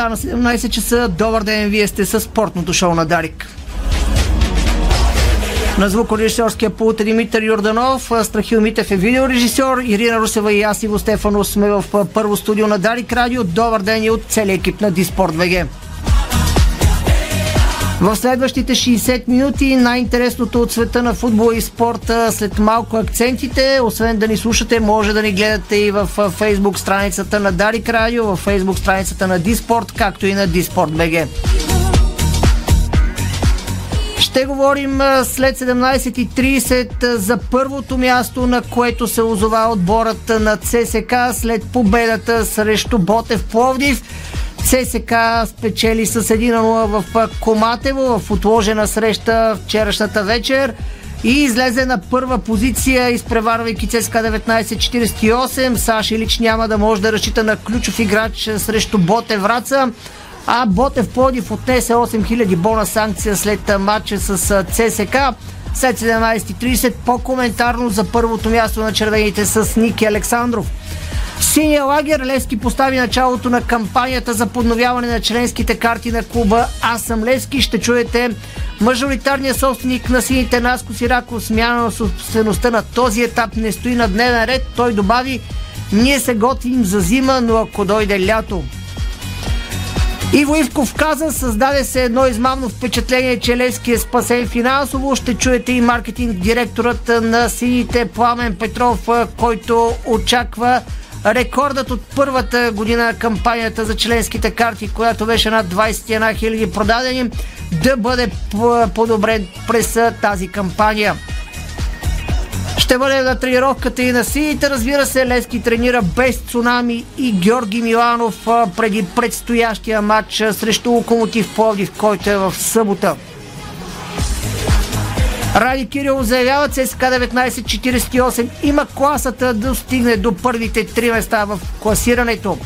Стана 17 часа. Добър ден, вие сте с спортното шоу на Дарик. На звукорежисьорския пулт е Димитър Йорданов, Страхил Митев е видеорежисьор, Ирина Русева и аз Иво Стефанов сме в първо студио на Дарик Радио. Добър ден и от целия екип на Диспорт ВГ. В следващите 60 минути най-интересното от света на футбола и спорта след малко акцентите. Освен да ни слушате, може да ни гледате и в фейсбук страницата на Дарик Радио, в фейсбук страницата на Диспорт, както и на Диспорт БГ. Ще говорим след 17.30 за първото място, на което се озова отборът на ЦСК след победата срещу Ботев Пловдив. ЦСК спечели с 1-0 в Коматево в отложена среща вчерашната вечер и излезе на първа позиция, изпреварвайки ЦСКА 1948. Саш Илич няма да може да разчита на ключов играч срещу Боте Враца. А Ботев Плодив отнесе 8000 бона санкция след матча с ЦСК. След 17.30 по-коментарно за първото място на червените с Ники Александров. Синия лагер Левски постави началото на кампанията за подновяване на членските карти на клуба Аз съм Левски. Ще чуете мажоритарния собственик на сините Наско Сирако. Смяна на собствеността на този етап не стои на дневен ред. Той добави ние се готвим за зима, но ако дойде лято. Иво Ивков каза, създаде се едно измамно впечатление, че Левски е спасен финансово. Ще чуете и маркетинг директорът на сините Пламен Петров, който очаква рекордът от първата година на кампанията за членските карти, която беше над 21 000 продадени, да бъде подобрен през тази кампания. Ще бъде на тренировката и на сините. Разбира се, Левски тренира без цунами и Георги Миланов преди предстоящия матч срещу Локомотив Пловдив, който е в събота. Ради Кирилов заявява ЦСКА 1948 има класата да достигне до първите три места в класирането.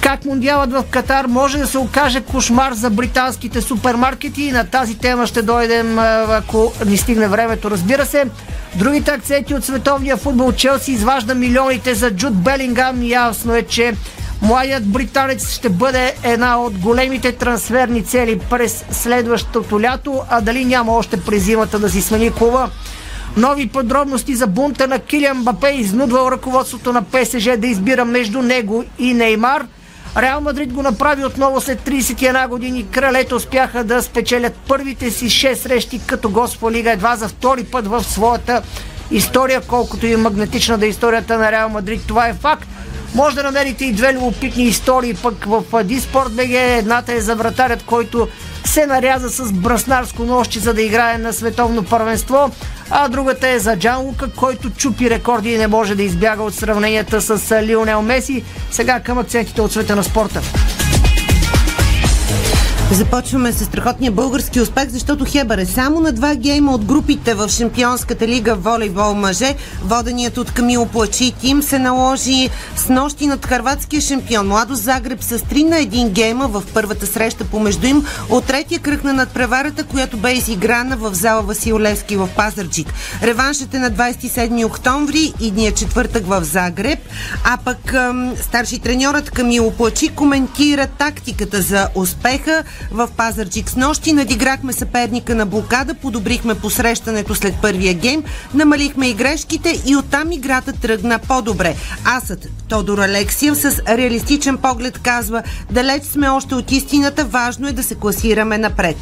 Как мундиалът в Катар може да се окаже кошмар за британските супермаркети на тази тема ще дойдем, ако ни стигне времето, разбира се. Другите акценти от световния футбол Челси изважда милионите за Джуд Белингам. Ясно е, че Младият британец ще бъде една от големите трансферни цели през следващото лято, а дали няма още през зимата да си смени клуба. Нови подробности за бунта на Килиан Бапе изнудвал ръководството на ПСЖ да избира между него и Неймар. Реал Мадрид го направи отново след 31 години. Кралето успяха да спечелят първите си 6 срещи като гост Лига едва за втори път в своята история, колкото и магнетична да е историята на Реал Мадрид. Това е факт. Може да намерите и две любопитни истории пък в Диспорт БГ. Едната е за вратарят, който се наряза с браснарско нощи, за да играе на световно първенство. А другата е за Джан Лука, който чупи рекорди и не може да избяга от сравненията с Лионел Меси. Сега към акцентите от света на спорта. Започваме с страхотния български успех, защото Хебър е само на два гейма от групите в Шампионската лига волейбол мъже. Воденият от Камило Плачи тим се наложи с нощи над харватския шампион Младо Загреб с 3 на 1 гейма в първата среща помежду им от третия кръг на надпреварата, която бе изиграна в зала Васил Левски в Пазарджик. Реваншът е на 27 октомври и дния четвъртък в Загреб, а пък старши треньорът Камило Плачи коментира тактиката за успеха в Пазарджик с нощи. Надиграхме съперника на блокада, подобрихме посрещането след първия гейм, намалихме и грешките и оттам играта тръгна по-добре. Асът Тодор Алексиев с реалистичен поглед казва, далеч сме още от истината, важно е да се класираме напред.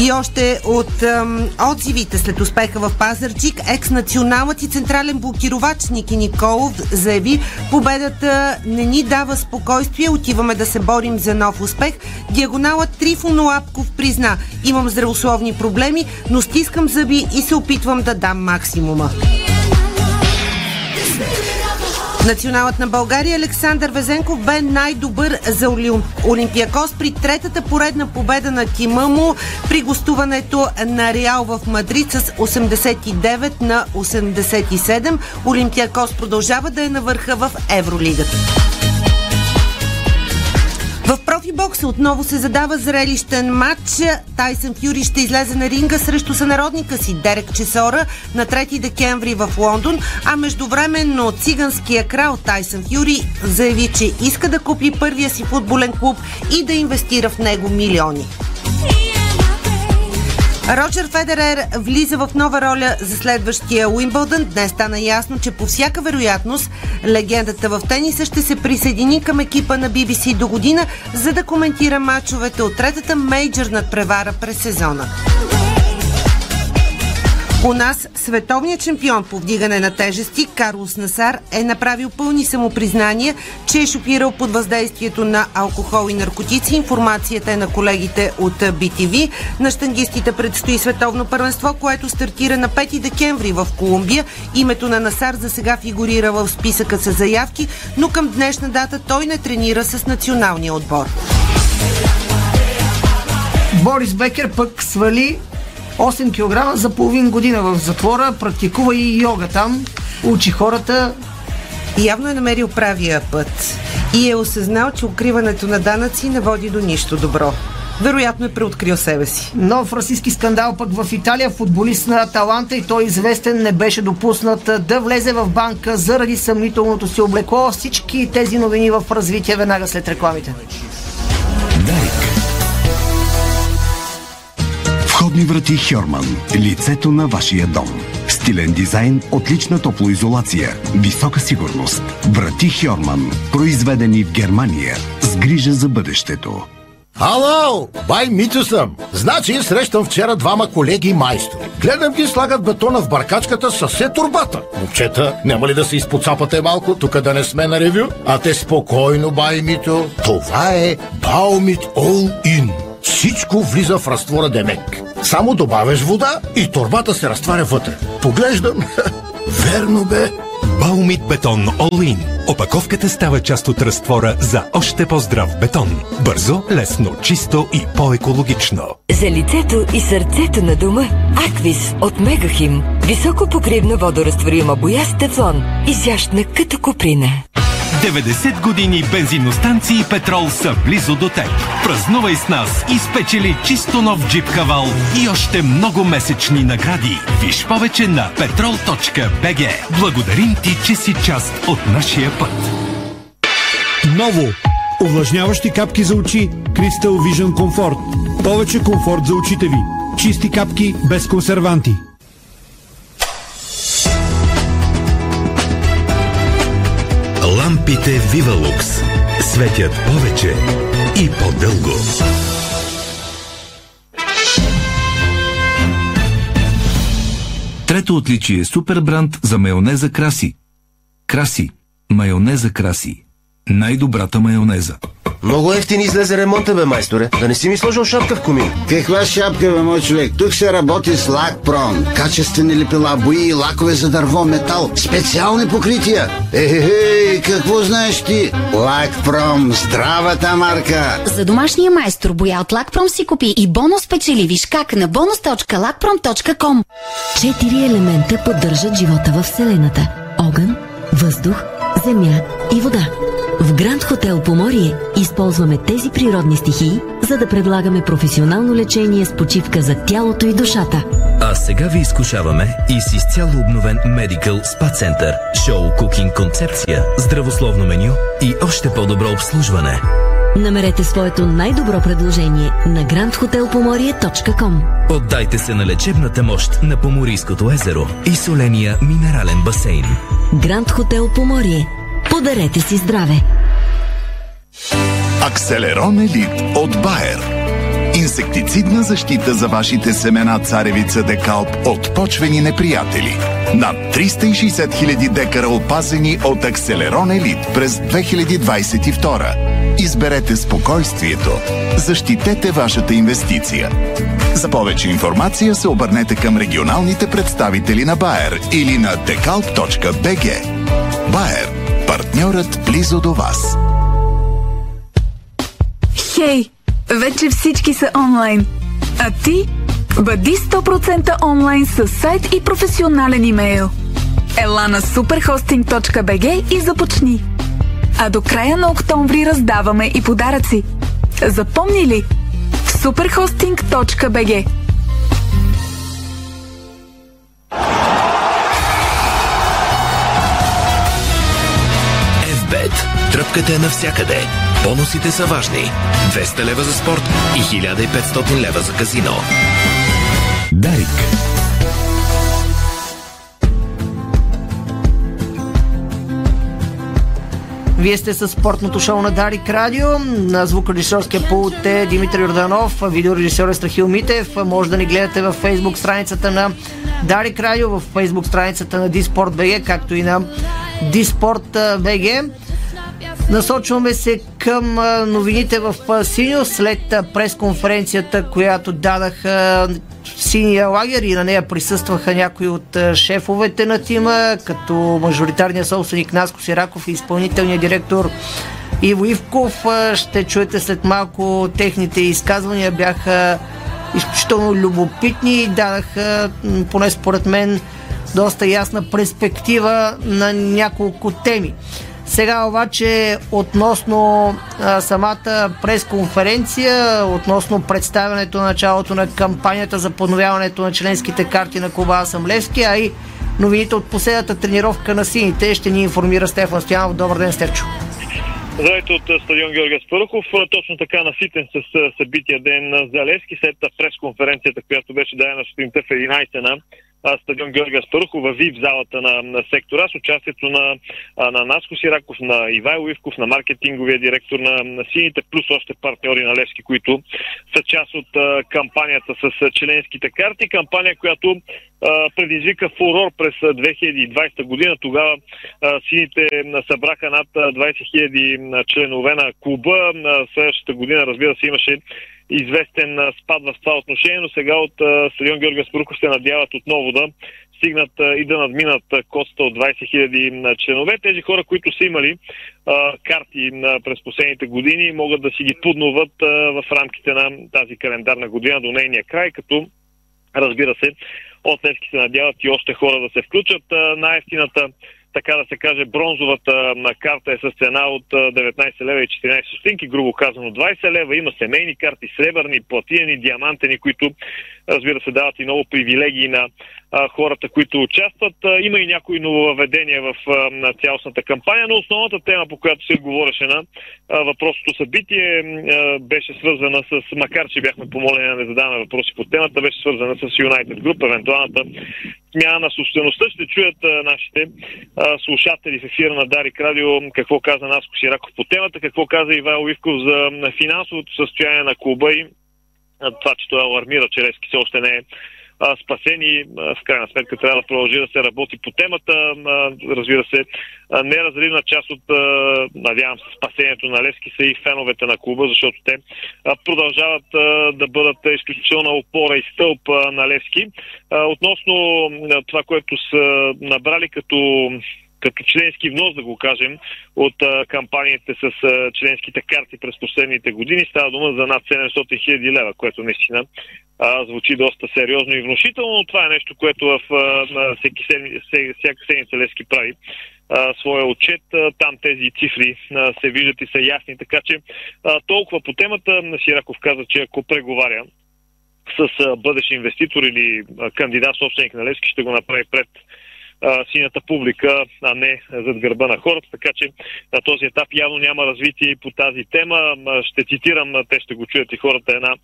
И още от ем, отзивите след успеха в Пазарчик, екс-националът и централен блокировач Ники Николов заяви победата не ни дава спокойствие, отиваме да се борим за нов успех. Диагоналът Трифон Лапков призна, имам здравословни проблеми, но стискам зъби и се опитвам да дам максимума. Националът на България Александър Везенков бе най-добър за Олимпиакос при третата поредна победа на тима му при гостуването на Реал в Мадрид с 89 на 87. Олимпиакос продължава да е на върха в Евролигата. В профи бокса отново се задава зрелищен матч. Тайсън Фюри ще излезе на ринга срещу сънародника си Дерек Чесора на 3 декември в Лондон, а междувременно циганския крал Тайсън Фюри заяви, че иска да купи първия си футболен клуб и да инвестира в него милиони. Роджер Федерер влиза в нова роля за следващия Уимбълдън. Днес стана ясно, че по всяка вероятност легендата в тениса ще се присъедини към екипа на BBC до година, за да коментира матчовете от третата мейджор надпревара през сезона. У нас световният чемпион по вдигане на тежести Карлос Насар е направил пълни самопризнания, че е шокирал под въздействието на алкохол и наркотици. Информацията е на колегите от BTV. На штангистите предстои световно първенство, което стартира на 5 декември в Колумбия. Името на Насар за сега фигурира в списъка с заявки, но към днешна дата той не тренира с националния отбор. Борис Бекер пък свали 8 кг за половин година в затвора, практикува и йога там, учи хората. Явно е намерил правия път и е осъзнал, че укриването на данъци не води до нищо добро. Вероятно е преоткрил себе си. Нов расистски скандал пък в Италия. Футболист на Аталанта и той известен не беше допуснат да влезе в банка заради съмнителното си облекло. Всички тези новини в развитие веднага след рекламите. Входни врати Хьорман. Лицето на вашия дом. Стилен дизайн, отлична топлоизолация, висока сигурност. Врати Хьорман. Произведени в Германия. С грижа за бъдещето. Ало, бай Митю съм. Значи срещам вчера двама колеги майстори. Гледам ги слагат бетона в баркачката със се турбата. Момчета, няма ли да се изпоцапате малко, тук да не сме на ревю? А те спокойно, бай Митю. Това е Баумит All In. Всичко влиза в разтвора Демек. Само добавяш вода и турбата се разтваря вътре. Поглеждам. Верно бе. Баумит бетон In. Опаковката става част от разтвора за още по-здрав бетон. Бързо, лесно, чисто и по-екологично. За лицето и сърцето на дома Аквис от Мегахим. Високо покривна водорастворима боя с тефлон. Изящна като куприна. 90 години бензиностанции Петрол са близо до теб. Празнувай с нас и спечели чисто нов джип Кавал и още много месечни награди. Виж повече на petrol.bg. Благодарим ти, че си част от нашия път. Ново! Увлажняващи капки за очи Crystal Vision Comfort. Повече комфорт за очите ви. Чисти капки без консерванти. Лампите Вивалукс светят повече и по-дълго. Трето отличие – супер бранд за майонеза Краси. Краси. Майонеза Краси. Най-добрата майонеза. Много ефтин излезе ремонта, бе, майсторе. Да не си ми сложил шапка в комин. Каква шапка, бе, мой човек? Тук се работи с Лакпром. Качествени лепила, бои и лакове за дърво, метал. Специални покрития. Ехе, какво знаеш ти? Лакпром, здравата марка. За домашния майстор боя от Лакпром си купи и бонус печели. Виж как на bonus.lakprom.com Четири елемента поддържат живота в Вселената. Огън, въздух, земя и вода. В Гранд Хотел Поморие използваме тези природни стихии, за да предлагаме професионално лечение с почивка за тялото и душата. А сега ви изкушаваме и с изцяло обновен Medical Spa Center, шоу кукинг концепция, здравословно меню и още по-добро обслужване. Намерете своето най-добро предложение на grandhotelpomorie.com Отдайте се на лечебната мощ на Поморийското езеро и соления минерален басейн. Гранд Хотел Поморие. Подарете си здраве! Акселерон Елит от Байер. Инсектицидна защита за вашите семена царевица декалп от почвени неприятели. Над 360 000 декара опазени от Акселерон Елит през 2022. Изберете спокойствието. Защитете вашата инвестиция. За повече информация се обърнете към регионалните представители на Байер или на decalp.bg. Байер – партньорът близо до вас. Хей, вече всички са онлайн. А ти? Бъди 100% онлайн с сайт и професионален имейл. Ела на superhosting.bg и започни. А до края на октомври раздаваме и подаръци. Запомни ли? Superhosting.bg Тръпката е навсякъде. Бонусите са важни. 200 лева за спорт и 1500 лева за казино. Дарик. Вие сте с спортното шоу на Дарик Радио. На звукорежисьорския пулт е Димитър Йорданов, видеорежисьор е Страхил Митев. Може да ни гледате във фейсбук страницата на Дарик Радио, в фейсбук страницата на Диспорт БГ, както и на Диспорт БГ. Насочваме се към новините в Синьо след пресконференцията, която дадаха синия лагер и на нея присъстваха някои от шефовете на тима, като мажоритарния собственик Наско Сираков и изпълнителният директор Иво Ивков. Ще чуете след малко техните изказвания. Бяха изключително любопитни и дадаха, поне според мен, доста ясна перспектива на няколко теми. Сега обаче относно а, самата пресконференция, относно представянето на началото на кампанията за подновяването на членските карти на Куба Асамлевски, а и новините от последната тренировка на сините ще ни информира Стефан Стоянов. Добър ден, Стефчо. Здравейте от стадион Георгия Спарухов. Точно така наситен с събития ден за Левски след пресконференцията, която беше дадена сутринта в 11 на стадион Георгия Спарухов в ВИП залата на, на сектора с участието на, на Наско Сираков, на Ивайло Ивков, на маркетинговия директор на, на Сините, плюс още партньори на Левски, които са част от а, кампанията с членските карти. Кампания, която а, предизвика фурор през 2020 година. Тогава а, Сините събраха над 20 000 членове на клуба. Следващата година, разбира се, имаше известен спад в това отношение, но сега от стадион Георгия Споруков се надяват отново да стигнат и да надминат коста от 20 000 членове. Тези хора, които са имали а, карти а, през последните години, могат да си ги подноват а, в рамките на тази календарна година до нейния край, като разбира се, от се надяват и още хора да се включат. най-ефтината така да се каже, бронзовата карта е с цена от 19 лева и 14 стотинки, грубо казано 20 лева. Има семейни карти, сребърни, платинени, диамантени, които разбира се дават и много привилегии на а, хората, които участват. А, има и някои нововведения в а, на цялостната кампания, но основната тема, по която се говореше на въпросното събитие, а, беше свързана с, макар че бяхме помолени да не задаваме въпроси по темата, беше свързана с United Group, евентуалната смяна на собствеността. Ще чуят а, нашите а, слушатели в ефира на Дарик Радио какво каза Наско Сираков по темата, какво каза Ивайло Ивков за финансовото състояние на клуба и това, че той алармира, че Левски все още не е спасени. В крайна сметка трябва да продължи да се работи по темата. Разбира се, неразривна част от, надявам се, спасението на Левски са и феновете на клуба, защото те продължават да бъдат изключителна опора и стълб на Левски. Относно това, което са набрали като като членски внос, да го кажем, от а, кампаниите с а, членските карти през последните години. Става дума за над 700 хиляди лева, което наистина а, звучи доста сериозно и внушително. Това е нещо, което в а, всеки седми, всяка седмица Лески прави а, своя отчет. А, там тези цифри а, се виждат и са ясни, така че а, толкова по темата. Сираков каза, че ако преговаря с бъдещ инвеститор или кандидат собственик на Левски, ще го направи пред а, синята публика, а не зад гърба на хората. Така че на този етап явно няма развитие по тази тема. Ще цитирам, те ще го чуят и хората, една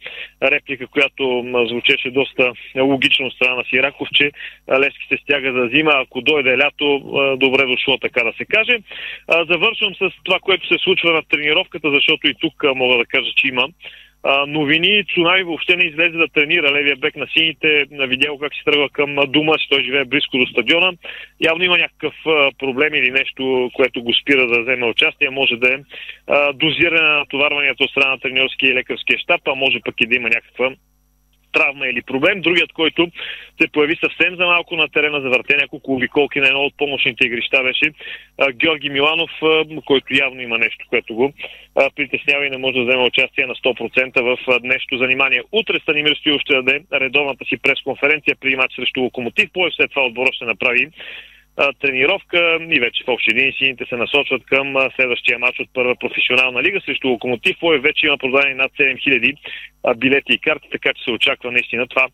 реплика, която звучеше доста логично от страна на Сираков, че Лески се стяга за зима, ако дойде лято, добре дошло, така да се каже. Завършвам с това, което се случва на тренировката, защото и тук мога да кажа, че има новини. Цунави въобще не излезе да тренира левия бек на сините. Видял как се тръгва към дума, че той живее близко до стадиона. Явно има някакъв проблем или нещо, което го спира да вземе участие. Може да е дозиране на натоварването от страна на тренерския и лекарския щаб, а може пък и да има някаква травма или проблем. Другият, който се появи съвсем за малко на терена, завърте няколко обиколки на едно от помощните игрища, беше Георги Миланов, който явно има нещо, което го притеснява и не може да вземе участие на 100% в днешното занимание. Утре Станимир Стоилов ще даде редовната си пресконференция при матч срещу Локомотив. По след това отбора ще направи тренировка и вече в общи един сините се насочват към следващия матч от първа професионална лига срещу Локомотив. Лой вече има продадени над 7000 а, билети и карти, така че се очаква наистина това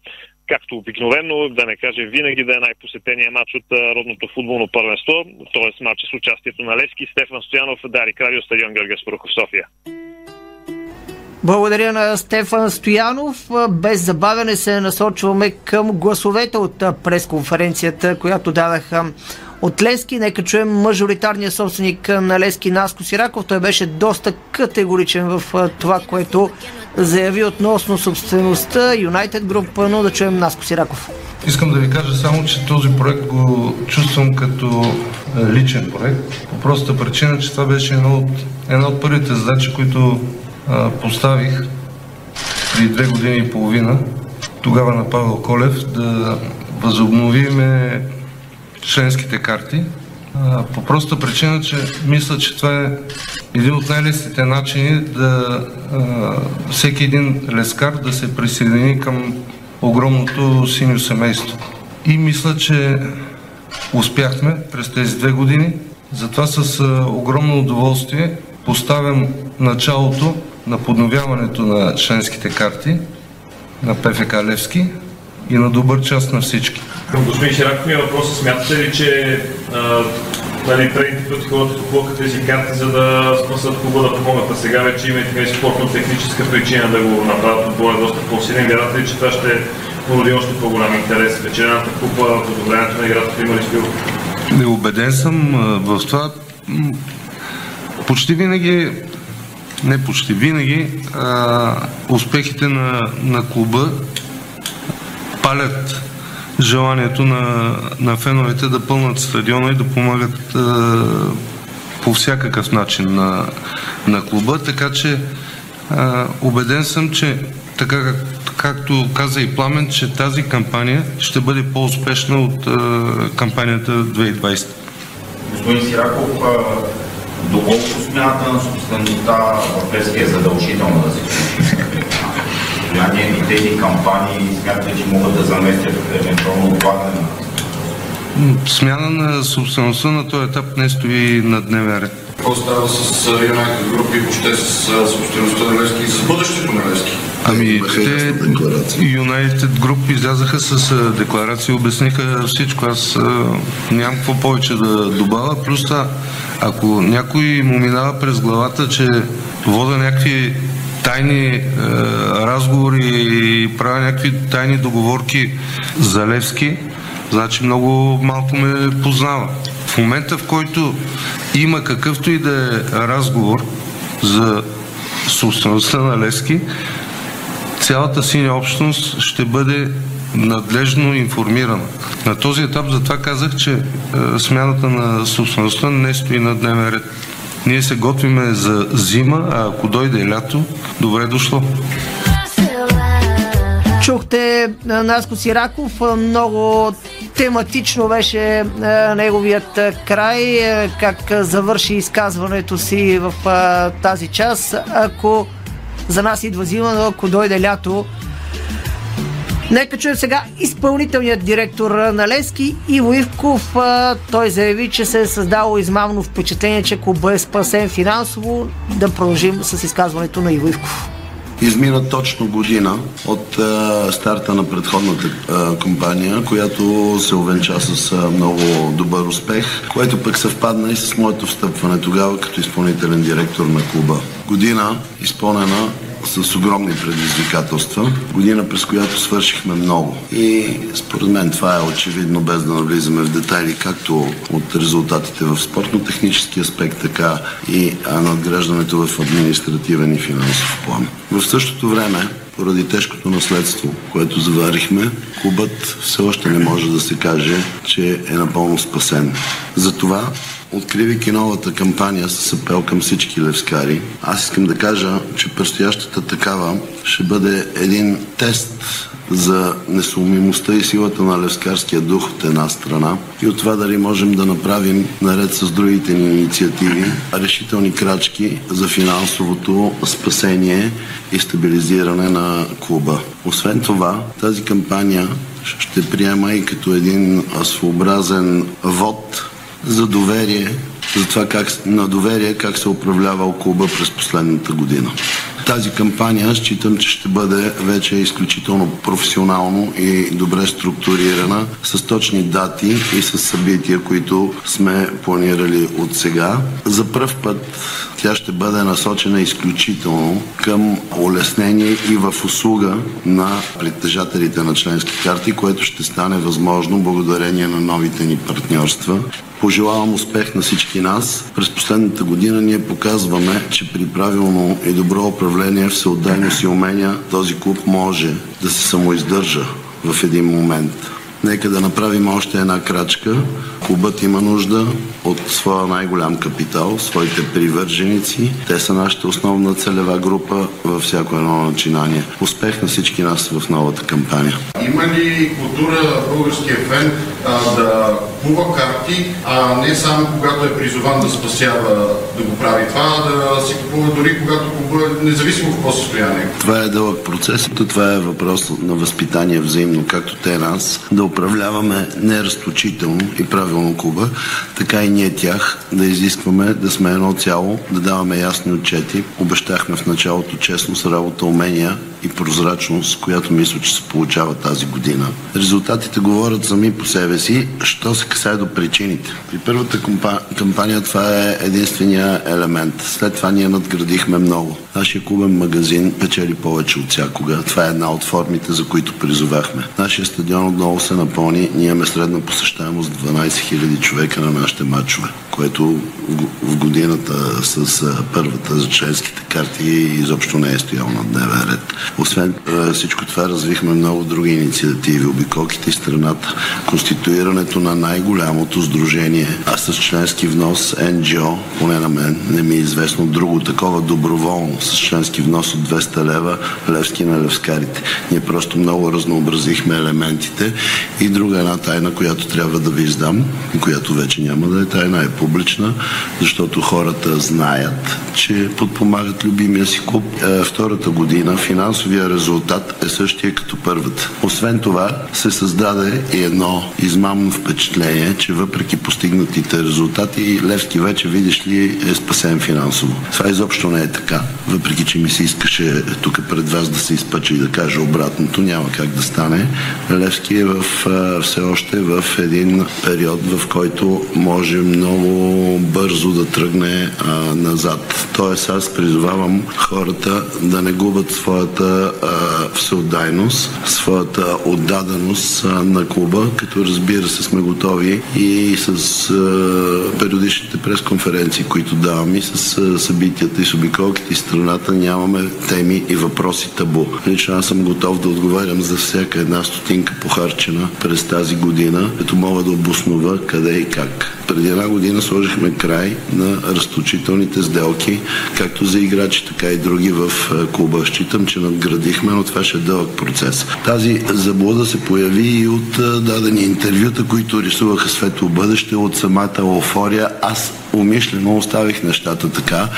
както обикновено, да не каже винаги да е най-посетения матч от родното футболно първенство, т.е. матч с участието на Лески, Стефан Стоянов, Дарик Радио, стадион Георгия Спорухов, София. Благодаря на Стефан Стоянов. Без забавяне се насочваме към гласовете от пресконференцията, която дадаха от Лески. Нека чуем мажоритарния собственик на Лески Наско Сираков. Той беше доста категоричен в това, което заяви относно собствеността United Group, но да чуем Наско Сираков. Искам да ви кажа само, че този проект го чувствам като личен проект. По простата причина, че това беше едно от, една от първите задачи, които поставих при две години и половина, тогава на Павел Колев, да възобновиме членските карти. По проста причина, че мисля, че това е един от най-лесните начини да всеки един лескар да се присъедини към огромното синьо семейство. И мисля, че успяхме през тези две години. Затова с огромно удоволствие поставям началото на подновяването на членските карти на ПФК Левски и на добър час на всички. Господин Шираков, ми въпросът. Смятате ли, че а, нали, предните пъти хората купуваха тези карти, за да спасат клуба да помогнат, а сега вече има и така спортно-техническа причина да го направят отбора доста по-силен. Вярвате ли, че това ще породи още по-голям интерес? Вечерната купа, подобряването на играта има ли спил? Не убеден съм в това. Почти винаги не почти винаги, а, успехите на, на клуба палят желанието на, на феновете да пълнат стадиона и да помагат а, по всякакъв начин на, на клуба, така че а, убеден съм, че така как, както каза и Пламен, че тази кампания ще бъде по-успешна от а, кампанията 2020. Господин Сираков, доколко смята на собствеността в Лески е задължително да се състояние и тези кампании смятате, че могат да заместят евентуално отпадане Смяна на собствеността на този етап не стои на дневен ред. Какво става с Юнайтед групи и въобще с собствеността на Лески и с бъдещето на Лески? Ами, те Юнайтед груп излязаха с декларация, обясниха всичко. Аз нямам какво повече да добавя. Плюс това, ако някой му минава през главата, че вода някакви тайни е, разговори и правя някакви тайни договорки за Левски, значи много малко ме познава. В момента, в който има какъвто и да е разговор за собствеността на Левски, цялата синя общност ще бъде надлежно информирана. На този етап затова казах, че е, смяната на собствеността не стои на дневен ред. Ние се готвиме за зима, а ако дойде лято, добре дошло. Чухте Наско Сираков, много тематично беше неговият край, как завърши изказването си в тази час. Ако за нас идва зима, но ако дойде лято, Нека чуем сега изпълнителният директор на Лески Иво Ивков. Той заяви, че се е създало измамно впечатление, че клуба е спасен финансово. Да продължим с изказването на Иво Ивков. Измина точно година от а, старта на предходната а, компания, която се овенча с а, много добър успех, което пък съвпадна и с моето встъпване тогава като изпълнителен директор на клуба. Година изпълнена с огромни предизвикателства. Година, през която свършихме много. И според мен това е очевидно, без да навлизаме в детайли, както от резултатите в спортно-технически аспект, така и надграждането в административен и финансов план. В същото време, поради тежкото наследство, което заварихме, клубът все още не може да се каже, че е напълно спасен. Затова откривайки новата кампания с апел към всички левскари, аз искам да кажа, че предстоящата такава ще бъде един тест за несумимостта и силата на левскарския дух от една страна и от това дали можем да направим, наред с другите ни инициативи, решителни крачки за финансовото спасение и стабилизиране на клуба. Освен това, тази кампания ще приема и като един своеобразен вод за доверие, за това как, на доверие как се управлява клуба през последната година. Тази кампания считам, че ще бъде вече изключително професионално и добре структурирана, с точни дати и с събития, които сме планирали от сега. За първ път тя ще бъде насочена изключително към улеснение и в услуга на притежателите на членски карти, което ще стане възможно благодарение на новите ни партньорства. Пожелавам успех на всички нас. През последната година ние показваме, че при правилно и добро управление, всеотдайност и умения този клуб може да се самоиздържа в един момент. Нека да направим още една крачка. Клубът има нужда от своя най-голям капитал, своите привърженици. Те са нашата основна целева група във всяко едно начинание. Успех на всички нас в новата кампания. Има ли култура българския фен а, да купува карти, а не само когато е призован да спасява да го прави това, да си купува дори когато купува, независимо в какво състояние? Това е дълъг процес. Това е въпрос на възпитание взаимно, както те нас, да управляваме неразточително и правилно клуба, така и ние тях да изискваме да сме едно цяло, да даваме ясни отчети. Обещахме в началото честност, работа, умения и прозрачност, която мисля, че се получава тази година. Резултатите говорят сами по себе си, що се касае до причините. При първата кампания това е единствения елемент. След това ние надградихме много. Нашия клубен магазин печели повече от всякога. Това е една от формите, за които призовахме. Нашия стадион отново се напълни. Ние имаме средна посещаемост 12 000 човека на нашите матчове, което в годината с първата за членските карти изобщо не е стоял на дневен ред. Освен всичко това, развихме много други инициативи. Обиколките и страната, конституирането на най-голямото сдружение, а с членски внос NGO, поне на мен не ми е известно друго такова доброволно, с членски внос от 200 лева, левски на левскарите. Ние просто много разнообразихме елементите и друга една тайна, която трябва да ви издам, и която вече няма да е тайна, е публична, защото хората знаят, че подпомагат любимия си клуб. Е, втората година финансовия резултат е същия като първата. Освен това се създаде и едно измамно впечатление, че въпреки постигнатите резултати, Левски вече, видиш ли, е спасен финансово. Това изобщо не е така. Въпреки, че ми се искаше тук пред вас да се изпъча и да кажа обратното, няма как да стане. Левски е в, все още в един период, в който може много бързо да тръгне а, назад. Тоест аз призовавам хората да не губят своята всеотдайност, своята отдаденост на клуба, като разбира се сме готови и с периодичните пресконференции, които давам и с събитията и с обиколките и страната нямаме теми и въпроси табу. Лично аз съм готов да отговарям за всяка една стотинка похарчена през тази година, като мога да обоснова къде и как. Преди една година сложихме край на разточителните сделки, както за играчи, така и други в клуба. Считам, че надградихме, но това ще е дълъг процес. Тази заблуда се появи и от дадени интервюта, които рисуваха светло бъдеще от самата еуфория. Аз умишлено оставих нещата така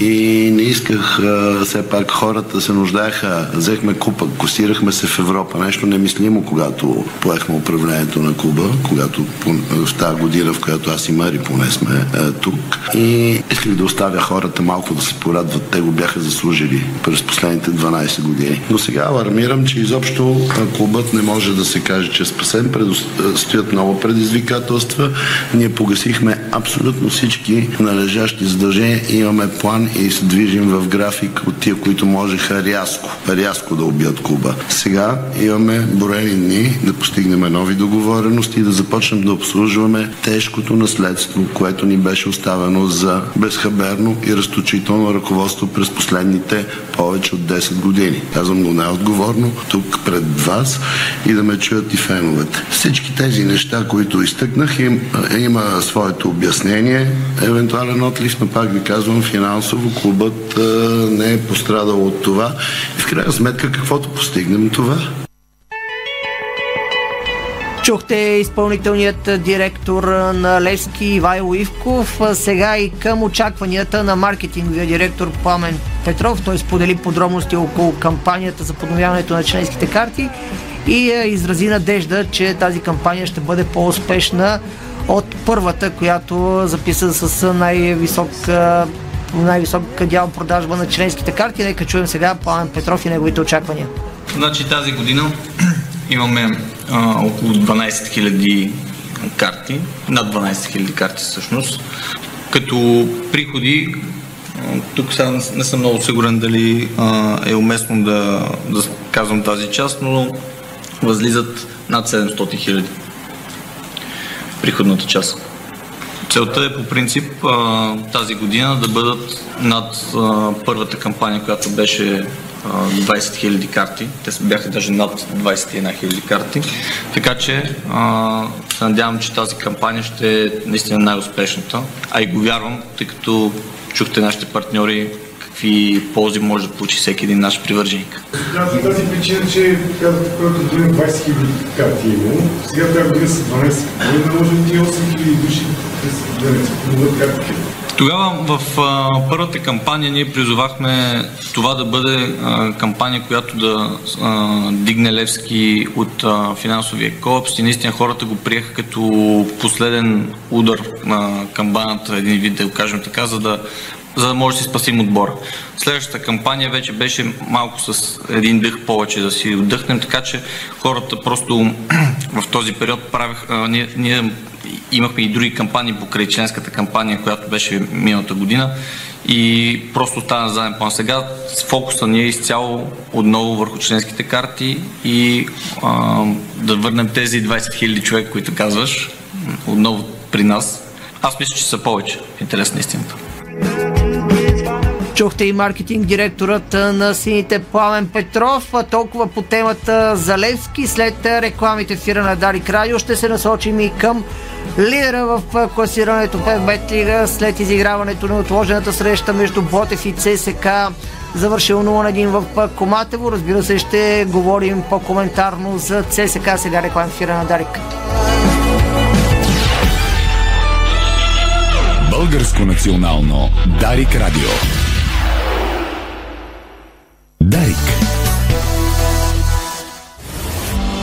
и не исках все пак хората се нуждаеха. Взехме купа, косирахме се в Европа. Нещо немислимо, когато поехме управлението на клуба, когато в тази година, в която аз и Мари поне сме а, тук. И исках да оставя хората малко да се порадват. Те го бяха заслужили през последните 12 години. Но сега алармирам, че изобщо клубът не може да се каже, че е спасен. Предстоят много предизвикателства. Ние погасихме абсолютно всички всички належащи задължения имаме план и се движим в график от тия, които можеха рязко, рязко да убият клуба. Сега имаме броени дни да постигнем нови договорености и да започнем да обслужваме тежкото наследство, което ни беше оставено за безхаберно и разточително ръководство през последните повече от 10 години. Казвам го най-отговорно тук пред вас и да ме чуят и феновете. Всички тези неща, които изтъкнах, им, има своето обяснение евентуален отлив, но пак ви казвам, финансово клубът а, не е пострадал от това. И в крайна сметка, каквото постигнем това. Чухте изпълнителният директор на Левски Ивайло Ивков. Сега и към очакванията на маркетинговия директор Пламен Петров. Той сподели подробности около кампанията за подновяването на членските карти и изрази надежда, че тази кампания ще бъде по-успешна от първата, която записа с най-висок най-висок дял продажба на членските карти. Нека чуем сега Пламен Петров и неговите очаквания. Значи тази година имаме а, около 12 000 карти, над 12 000 карти всъщност, като приходи тук сега не съм много сигурен дали а, е уместно да, да казвам тази част, но възлизат над 700 хиляди приходната част. Целта е по принцип тази година да бъдат над първата кампания, която беше 20 000 карти. Те бяха даже над 21 000 карти. Така че се надявам, че тази кампания ще е наистина най-успешната. А и го вярвам, тъй като чухте нашите партньори какви ползи може да получи всеки един наш привърженик. Да, за тази причина, че казвате, първата година 20 000 карти имало, сега тази година са 12 000, да може да 8 000 души да не се подадат карти. Тогава в а, първата кампания ние призовахме това да бъде а, кампания, която да а, дигне Левски от а, финансовия колапс и наистина хората го приеха като последен удар на камбаната, един вид да го кажем така, за да за да може да си спасим отбора. Следващата кампания вече беше малко с един дъх повече да си отдъхнем, така че хората просто в този период правих, а, ние, ние имахме и други кампании покрай членската кампания, която беше миналата година и просто остана на заден план. Сега фокуса ни е изцяло отново върху членските карти и а, да върнем тези 20 000 човека, които казваш, отново при нас. Аз мисля, че са повече. Интересна истината. Чухте и маркетинг директорът на сините Пламен Петров. Толкова по темата за Левски. След рекламите в ефира на Дарик Радио ще се насочим и към лидера в класирането в Бет Лига след изиграването на отложената среща между Ботев и ЦСК завършил 0 на 1 в Коматево. Разбира се, ще говорим по-коментарно за ЦСК. Сега реклам в ефира на Дарик. Българско национално Дарик Радио. Дарик.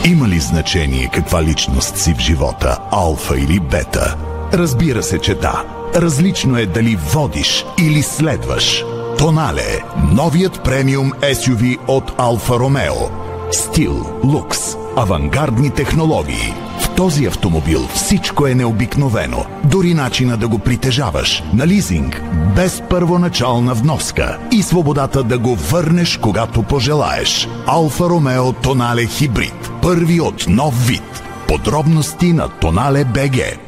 Има ли значение каква личност си в живота, алфа или бета? Разбира се, че да. Различно е дали водиш или следваш. Тонале – новият премиум SUV от Алфа Ромео. Стил, лукс, авангардни технологии – в този автомобил всичко е необикновено. Дори начина да го притежаваш. На лизинг, без първоначална вноска. И свободата да го върнеш, когато пожелаеш. Алфа Ромео Тонале Хибрид. Първи от нов вид. Подробности на Тонале БГ.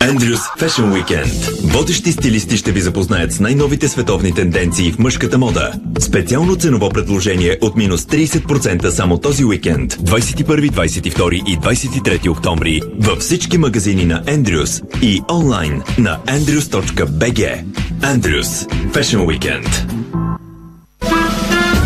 Andrews Fashion Weekend. Водещи стилисти ще ви запознаят с най-новите световни тенденции в мъжката мода. Специално ценово предложение от минус 30% само този уикенд. 21, 22 и 23 октомври във всички магазини на Andrews и онлайн на andrews.bg. Andrews Fashion Weekend.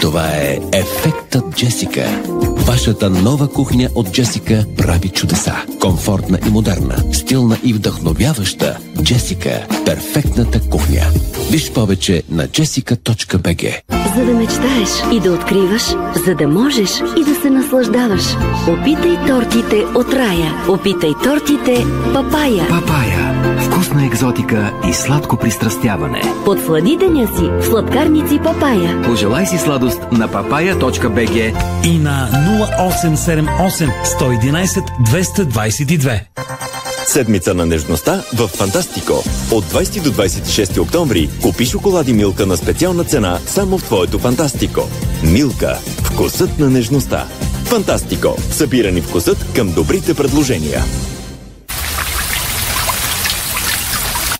Това е Ефектът Джесика. Вашата нова кухня от Джесика прави чудеса. Комфортна и модерна, стилна и вдъхновяваща. Джесика – перфектната кухня. Виж повече на jessica.bg За да мечтаеш и да откриваш, за да можеш и да се наслаждаваш. Опитай тортите от рая. Опитай тортите Папая. Папая. Вкусна екзотика и сладко пристрастяване. Подслади деня си в сладкарници Папая. Пожелай си сладост на papaya.bg и на 0878 111 222. Седмица на нежността в Фантастико. От 20 до 26 октомври купи шоколади Милка на специална цена само в твоето Фантастико. Милка. Вкусът на нежността. Фантастико. Събирани вкусът към добрите предложения.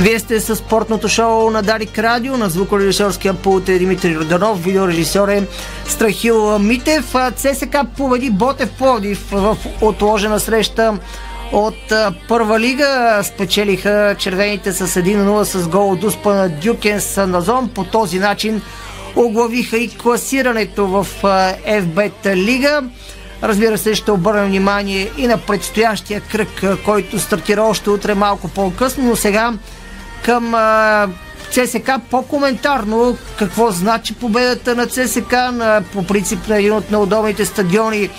Вие сте с спортното шоу на Дарик Радио, на звукорежисьорския пулт е Димитри Роданов, видеорежисьор е Страхил Митев. ЦСК победи Ботев Пловдив в отложена среща от първа лига. Спечелиха червените с 1-0 с гол от Успа на Дюкен Саназон. По този начин оглавиха и класирането в FBT лига. Разбира се, ще обърнем внимание и на предстоящия кръг, който стартира още утре малко по-късно, но сега към а, ЦСК по-коментарно какво значи победата на ЦСК на, по принцип на един от неудобните стадиони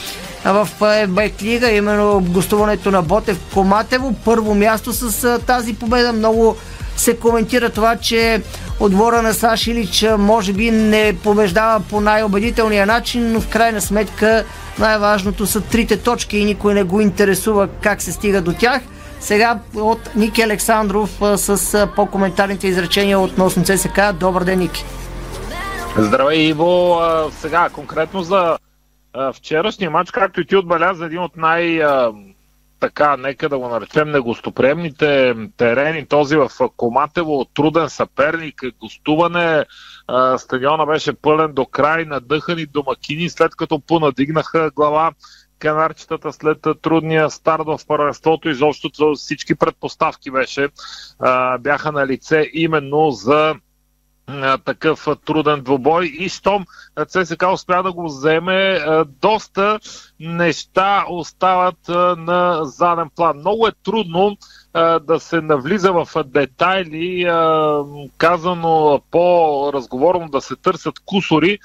в Бет Лига, именно гостуването на Ботев Коматево. Първо място с тази победа. Много се коментира това, че отбора на Саш Илич може би не побеждава по най-убедителния начин, но в крайна сметка най-важното са трите точки и никой не го интересува как се стига до тях. Сега от Ники Александров с по-коментарните изречения относно ЦСК. Добър ден, Ники. Здравей, Иво. Сега конкретно за вчерашния матч, както и ти отбеляза, един от най- така, нека да го наречем негостоприемните терени. Този в Коматево, труден съперник, гостуване. Стадиона беше пълен до край, надъхани домакини, след като понадигнаха глава канарчетата след трудния старт в първенството. Изобщо всички предпоставки беше, бяха на лице именно за такъв труден двобой и щом ЦСК успя да го вземе, доста неща остават на заден план. Много е трудно да се навлиза в детайли, казано по-разговорно да се търсят кусори,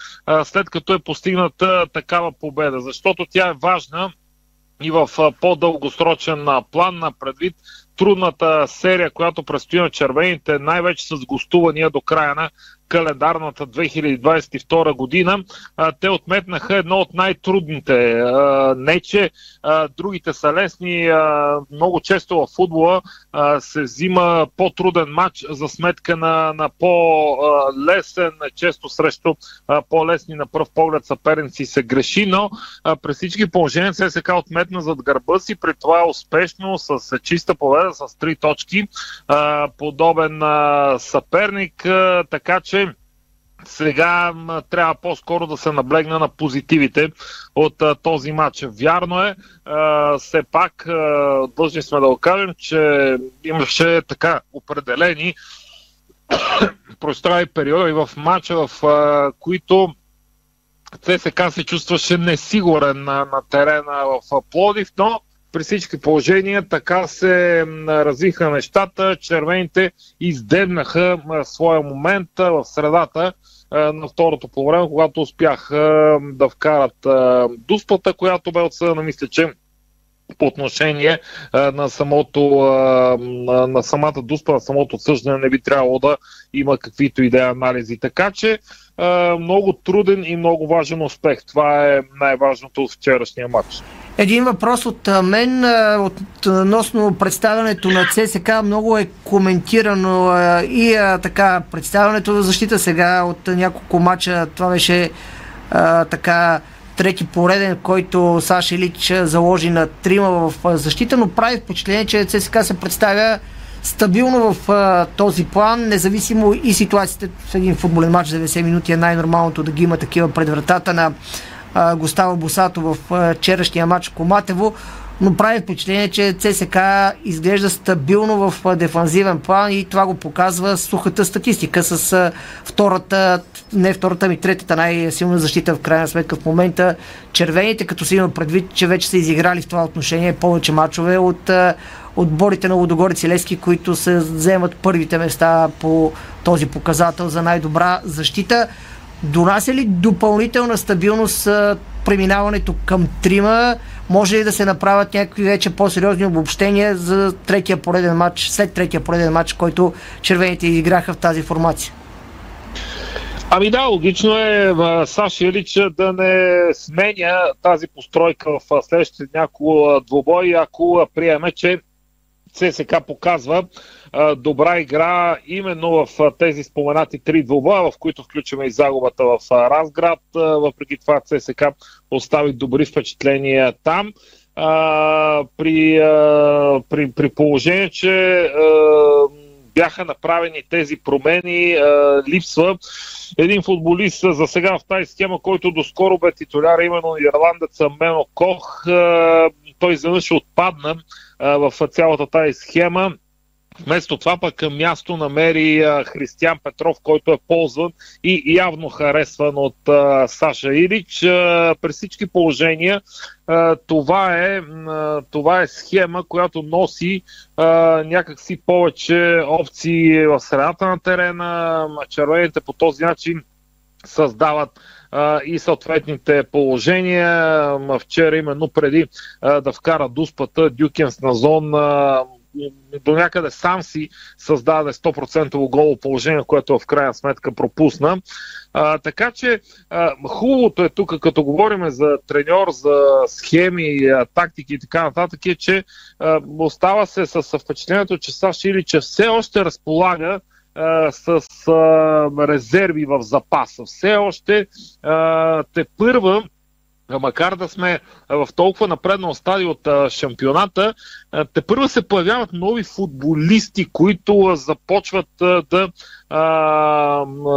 след като е постигната такава победа, защото тя е важна и в по-дългосрочен план на предвид трудната серия, която предстои на червените, най-вече с гостувания до края на календарната 2022 година. Те отметнаха едно от най-трудните. Не, че другите са лесни. Много често в футбола се взима по-труден матч за сметка на, на по-лесен, често срещу по-лесни на пръв поглед съперници се греши, но при всички положения ССК отметна зад гърба си, при това успешно, с чиста победа, с три точки, подобен съперник, така че сега трябва по-скоро да се наблегне на позитивите от а, този матч. Вярно е, а, все пак а, дължни сме да го кажем, че имаше така определени прострави периоди в матча, в а, които ЦСК се чувстваше несигурен на, на терена в Плодив, но при всички положения така се развиха нещата. Червените издебнаха своя момент в средата на второто по време, когато успях да вкарат дуспата, която бе отсъдена, мисля, че по отношение на самото на, самата дуспа, на самото отсъждане не би трябвало да има каквито и да е анализи. Така че много труден и много важен успех. Това е най-важното от вчерашния матч. Един въпрос от мен относно представянето на ЦСК. Много е коментирано и така представянето на защита сега от няколко мача. Това беше така трети пореден, който Саша Илич заложи на трима в защита, но прави впечатление, че ЦСКА се представя стабилно в а, този план, независимо и ситуацията в един футболен матч 90 минути е най-нормалното да ги има такива пред вратата на а, Густаво Босато в а, вчерашния матч Коматево, но прави впечатление, че ЦСК изглежда стабилно в дефанзивен план и това го показва сухата статистика с втората, не втората ми, третата най-силна защита в крайна сметка в момента. Червените, като си има предвид, че вече са изиграли в това отношение повече мачове от отборите на Лудогорец и Лески, които се вземат първите места по този показател за най-добра защита. Донася ли допълнителна стабилност преминаването към трима? Може ли да се направят някакви вече по-сериозни обобщения за третия пореден матч, след третия пореден матч, който червените изиграха в тази формация? Ами да, логично е Саши Илич да не сменя тази постройка в следващите няколко двобои, ако приеме, че ЦСК показва добра игра именно в тези споменати три двуба, в които включваме и загубата в Разград. Въпреки това ЦСК остави добри впечатления там. При, при, при положение, че бяха направени тези промени, липсва един футболист за сега в тази схема, който доскоро бе титуляр, именно ирландеца Мено Кох. Той изведнъж отпадна в цялата тази схема. Вместо това пък към място намери а, Християн Петров, който е ползван и явно харесван от Саша Ирич. При всички положения това, е, това е схема, която носи някакси повече опции в средата на терена. Червените по този начин създават и съответните положения. Вчера, именно преди да вкара дуспата, Дюкенс на зон до някъде сам си създаде 100% голо положение, което в крайна сметка пропусна. А, така че а, хубавото е тук, като говорим за треньор, за схеми, а, тактики и така нататък, е, че а, остава се с впечатлението, че Саш Илича все още разполага с а, резерви в запаса. Все още а, те първа макар да сме в толкова напреднал стадий от шампионата, те първо се появяват нови футболисти, които започват да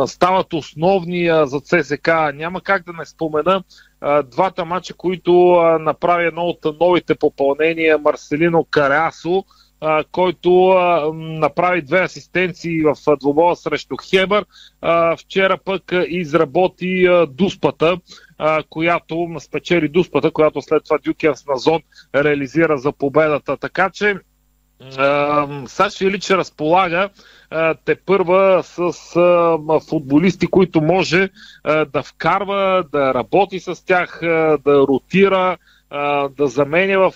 стават основни за ЦСК. Няма как да не спомена двата мача, които направи едно от новите попълнения Марселино Карасо, който направи две асистенции в двобоя срещу Хебър. Вчера пък изработи дуспата, която спечели дуспата, която след това Дюкенс на зон реализира за победата. Така че Саш Илич разполага те първа с футболисти, които може да вкарва, да работи с тях, да ротира, да заменя в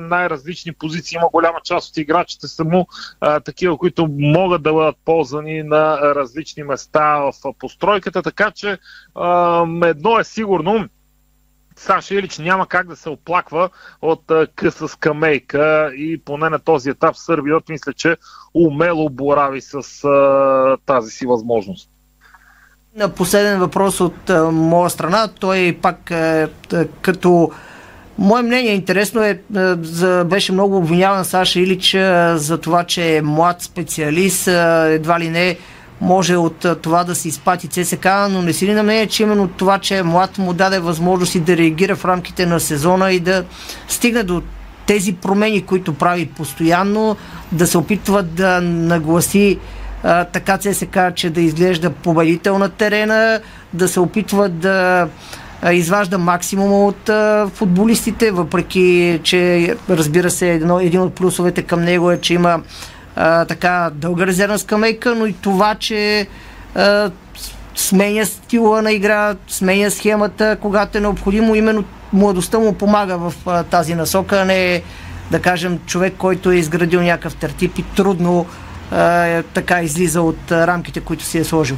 най-различни позиции. Има голяма част от играчите само такива, които могат да бъдат ползвани на различни места в постройката, така че едно е сигурно, Саша Илич няма как да се оплаква от къса скамейка и поне на този етап Сърбиот мисля, че умело борави с а, тази си възможност. На последен въпрос от а, моя страна, той пак а, като Мое мнение интересно е, за, беше много обвиняван Саша Илич за това, че е млад специалист, едва ли не може от това да се изпати ЦСК, но не си ли на мнение, че именно това, че е млад му даде възможност и да реагира в рамките на сезона и да стигне до тези промени, които прави постоянно, да се опитва да нагласи а, така ЦСК, че да изглежда победител на терена, да се опитва да изважда максимума от футболистите, въпреки че разбира се едно, един от плюсовете към него е, че има а, така дълга резервна скамейка, но и това, че а, сменя стила на игра, сменя схемата, когато е необходимо. Именно младостта му помага в а, тази насока, а не да кажем човек, който е изградил някакъв тертип и трудно а, така излиза от рамките, които си е сложил.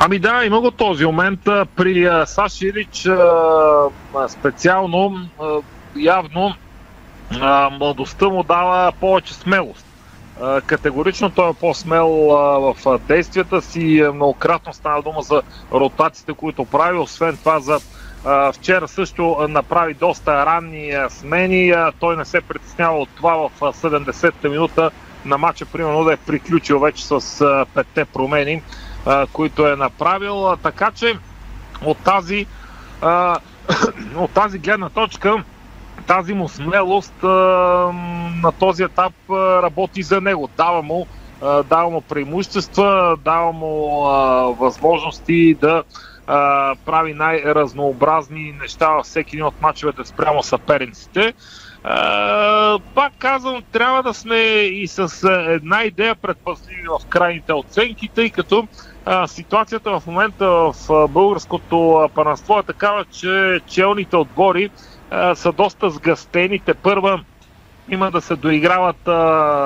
Ами да, има го този момент. При Саш Илич специално, явно, младостта му дава повече смелост. Категорично той е по-смел в действията си. Многократно стана дума за ротациите, които прави. Освен това за Вчера също направи доста ранни смени. Той не се притеснява от това в 70-та минута на матча, примерно да е приключил вече с петте промени които е направил. Така че от тази, от тази гледна точка тази му смелост на този етап работи за него. Дава му, дава му преимущества, дава му възможности да прави най-разнообразни неща във всеки един от мачовете спрямо съперниците. Пак казвам, трябва да сме и с една идея предпазливи в крайните оценки, тъй като а, ситуацията в момента в българското панство е такава, че челните отбори а, са доста сгъстени. Те първа има да се доиграват а,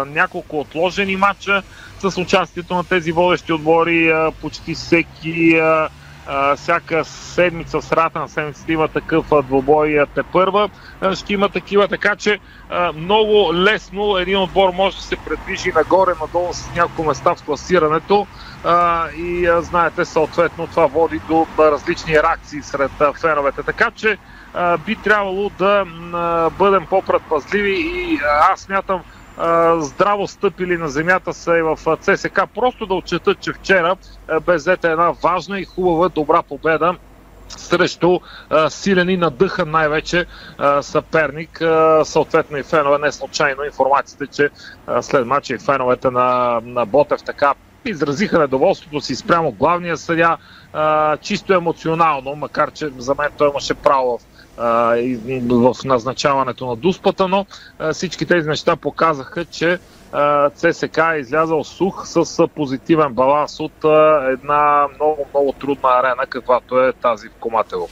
няколко отложени матча с участието на тези водещи отбори. А, почти всеки а, а, всяка седмица, в средата на седмицата има такъв двобой те първа. Ще има такива, така че а, много лесно един отбор може да се предвижи нагоре-надолу с няколко места в класирането а, и а, знаете, съответно това води до различни реакции сред а, феновете. Така че а, би трябвало да а, бъдем по-предпазливи и аз смятам здраво стъпили на земята са и в ЦСК. Просто да отчетат, че вчера бе една важна и хубава, добра победа срещу а, силен и надъхан най-вече а, съперник. А, съответно и фенове, не случайно информацията, че а, след матча и феновете на, на Ботев така изразиха недоволството си спрямо главния съдя, а, чисто емоционално, макар че за мен той имаше право в в назначаването на Дуспата, но всички тези неща показаха, че ЦСК е излязал сух с позитивен баланс от една много, много трудна арена, каквато е тази в Коматело.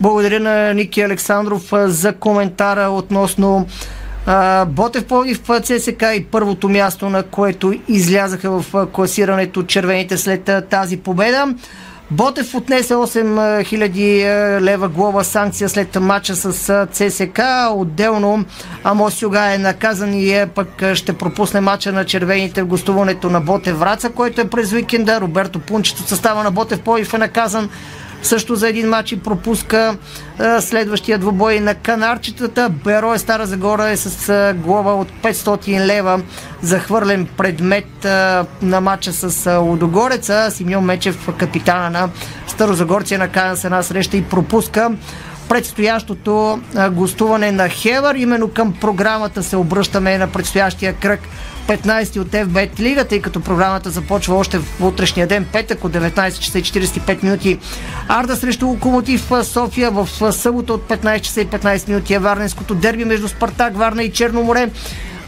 Благодаря на Ники Александров за коментара относно Ботев Пловдив в ЦСК и първото място, на което излязаха в класирането червените след тази победа. Ботев отнесе 8000 лева глава санкция след матча с ЦСК. Отделно Амос Юга е наказан и е, пък ще пропусне матча на червените в гостуването на Ботев Враца, който е през уикенда. Роберто Пунчето състава на Ботев Пловдив е наказан също за един матч и пропуска следващия двубой на канарчетата. Беро е Стара Загора е с а, глава от 500 лева за хвърлен предмет на матча с а, Лудогореца. Симеон Мечев, капитана на Старозагорци, е накана с една среща и пропуска предстоящото гостуване на Хевър. Именно към програмата се обръщаме на предстоящия кръг 15 от FBET Лига, тъй като програмата започва още в утрешния ден, петък от 19 часа и 45 минути. Арда срещу Локомотив София в събота от 15 часа и 15 минути е Варненското дерби между Спартак, Варна и Черноморе.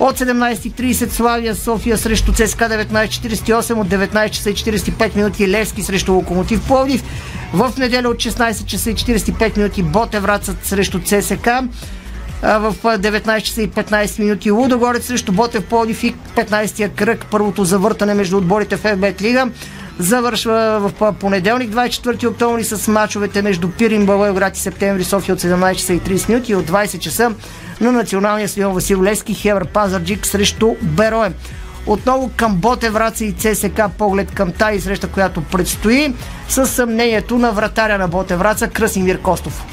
От 17.30 Славия София срещу ЦСКА 19.48 от 19 часа и 45 минути Левски срещу Локомотив Пловдив. В неделя от 16 часа и 45 минути Ботеврацът срещу ЦСКА в 19 часа и 15 минути. Лудогорец срещу Ботев Плодив и 15-я кръг. Първото завъртане между отборите в FBET Лига. Завършва в понеделник, 24 октомври, с мачовете между Пирин, Благоевград и Септември, София от 17 часа и 30 минути и от 20 часа на националния стадион Васил Лески, Хевър Пазарджик срещу Берое. Отново към Ботев, Враца и ЦСК поглед към тази среща, която предстои, с съмнението на вратаря на Ботев, Враца Красимир Костов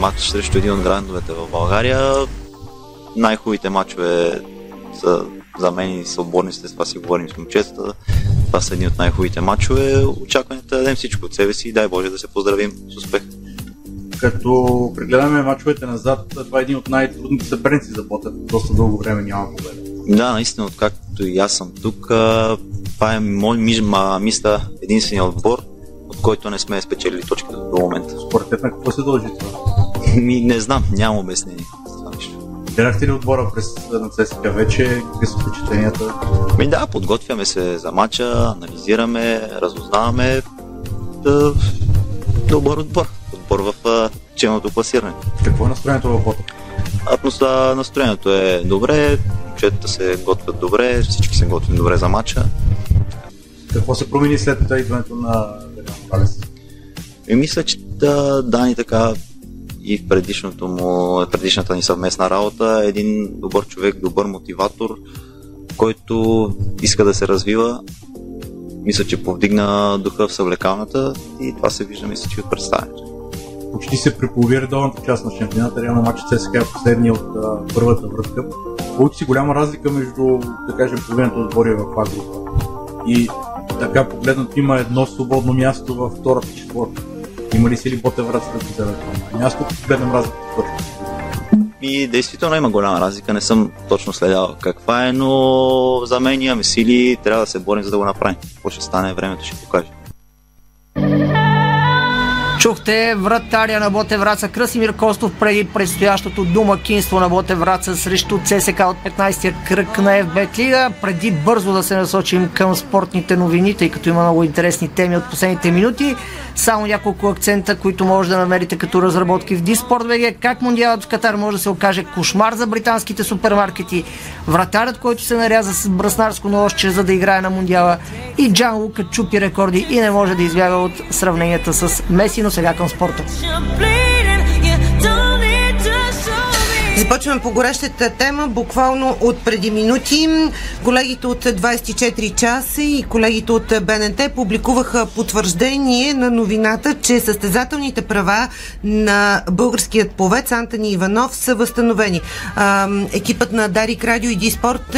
матч срещу един от грандовете в България. Най-хубавите матчове са за мен и са отборниците, с това си говорим с момчетата. Това са едни от най-хубавите матчове. Очакваме да дадем всичко от себе си и дай Боже да се поздравим с успех. Като прегледаме мачовете назад, това е един от най-трудните съперници за Ботев. Доста дълго време няма победа. Да, наистина, откакто и аз съм тук, това е мой мисля единствения отбор, от който не сме спечелили точката до момента. Според теб на какво се дължи това? Ми, не знам, нямам обяснение. Гледахте ли отбора през на ЦСКА вече? Какви са впечатленията? Ми да, подготвяме се за матча, анализираме, разузнаваме. Да, добър отбор. Отбор в челното класиране. Какво е настроението в Ботев? Атмосфера, настроението е добре, момчетата се готвят добре, всички се готвим добре за матча. Какво се промени след идването на Палес? И мисля, че да, Дани така и в предишното му, предишната ни съвместна работа е един добър човек, добър мотиватор, който иска да се развива. Мисля, че повдигна духа в съвлекалната и това се вижда, мисля, че от представянето. Почти се преполови редовната част на шампионата, реално матч ЦСКА е последния от а, първата връзка. Получи си голяма разлика между, да кажем, половината отбори в А група. И така погледнато има едно свободно място във втората четвърта. Има ли си ли Ботеврат да ти даде това място, гледам разлика И действително има голяма разлика, не съм точно следял каква е, но за мен имаме сили, трябва да се борим за да го направим. Какво ще стане, времето ще покаже. Чухте вратаря на Ботевраца Красимир Костов преди предстоящото домакинство на Ботевраца срещу ЦСК от 15-я кръг на ФБ Лига. Преди бързо да се насочим към спортните новини, тъй като има много интересни теми от последните минути. Само няколко акцента, които може да намерите като разработки в Диспорт БГ. Как Мундиалът в Катар може да се окаже кошмар за британските супермаркети. Вратарят, който се наряза с браснарско нощче, за да играе на Мундиала. И Джан Лука чупи рекорди и не може да избяга от сравненията с Меси, но сега към спорта. Започваме по горещата тема, буквално от преди минути. Колегите от 24 часа и колегите от БНТ публикуваха потвърждение на новината, че състезателните права на българският повец Антони Иванов са възстановени. екипът на Дарик Радио и Диспорт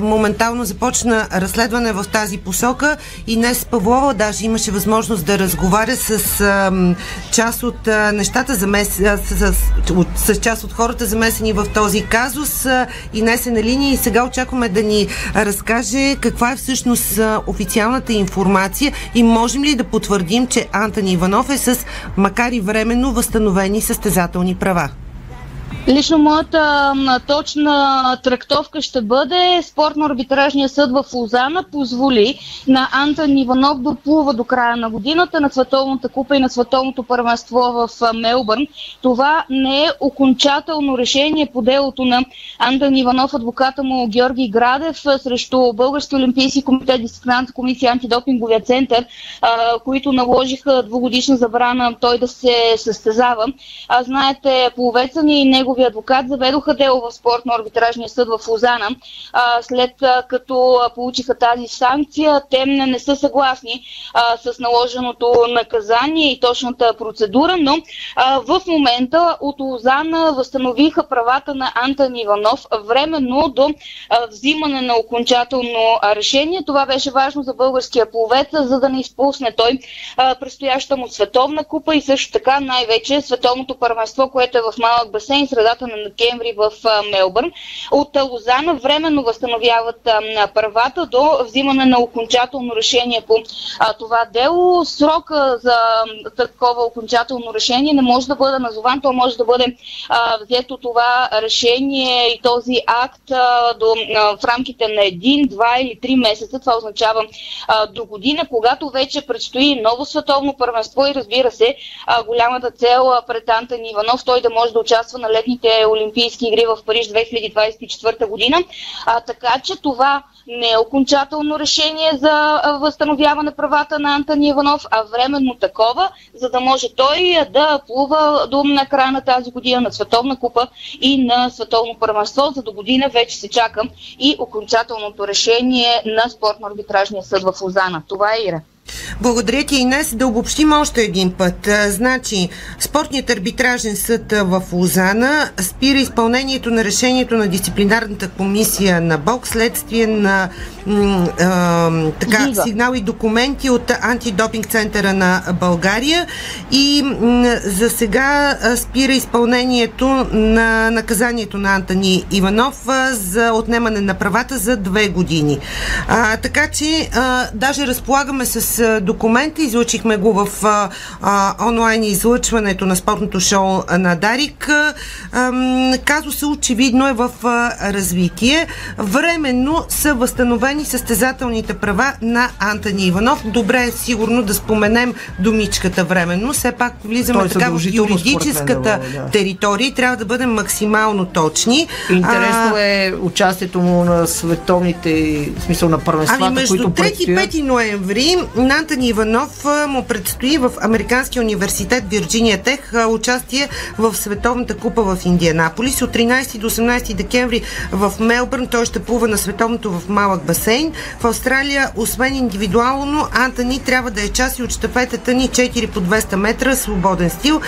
моментално започна разследване в тази посока и днес Павлова даже имаше възможност да разговаря с част от нещата, замес... с, с, с, част от хората замесени замесени в този казус. Инес е на линия и сега очакваме да ни разкаже каква е всъщност официалната информация и можем ли да потвърдим, че Антони Иванов е с, макар и временно, възстановени състезателни права. Лично моята точна трактовка ще бъде спортно-арбитражния съд в Лозана позволи на Антон Иванов да плува до края на годината на Световната купа и на Световното първенство в Мелбърн. Това не е окончателно решение по делото на Антон Иванов, адвоката му Георги Градев срещу Български олимпийски комитет, дисциплинарната комисия, антидопинговия център, които наложиха двугодишна забрана той да се състезава. А знаете, половеца ни и негови неговия адвокат заведоха дело в спортно-арбитражния съд в Лозана. А, след а, като получиха тази санкция, те не, не са съгласни а, с наложеното наказание и точната процедура, но а, в момента от Лозана възстановиха правата на Антон Иванов временно до а, взимане на окончателно решение. Това беше важно за българския пловец, за да не изпусне той а, предстояща му световна купа и също така най-вече световното първенство, което е в малък басейн средата на декември в Мелбърн. От Лозана временно възстановяват правата до взимане на окончателно решение по това дело. Срока за такова окончателно решение не може да бъде назован, то може да бъде взето това решение и този акт до, в рамките на един, два или три месеца. Това означава до година, когато вече предстои ново световно първенство и разбира се, голямата цел пред Антон Иванов, той да може да участва на летни зимните Олимпийски игри в Париж 2024 година. А, така че това не е окончателно решение за възстановяване правата на Антони Иванов, а временно такова, за да може той да плува до на края на тази година на Световна купа и на Световно първенство. За до година вече се чакам и окончателното решение на спортно-арбитражния съд в Лозана. Това е Ира. Благодаря ти, Инес. Да обобщим още един път. Значи, Спортният арбитражен съд в Лозана спира изпълнението на решението на дисциплинарната комисия на БОК следствие на м- а, така, сигнал и документи от антидопинг центъра на България и м- за сега спира изпълнението на наказанието на Антони Иванов за отнемане на правата за две години. А, така че а, даже разполагаме с а, документа, излучихме го в а, а, онлайн излъчването на спортното шоу на Дарик. А, казуса очевидно е в а, развитие. Временно са възстановени състезателните права на Антони Иванов. Добре е сигурно да споменем думичката временно. Все пак влизаме е така в юридическата да територия и трябва да бъдем максимално точни. Интересно е участието му на световните, в смисъл на първенствата, Ами между които 3 и предстоят. 5 ноември на Антони Иванов му предстои в Американския университет Вирджиния Тех участие в Световната купа в Индианаполис. От 13 до 18 декември в Мелбърн той ще плува на световното в малък басейн. В Австралия, освен индивидуално, Антони трябва да е част и от щафетата ни 4 по 200 метра свободен стил.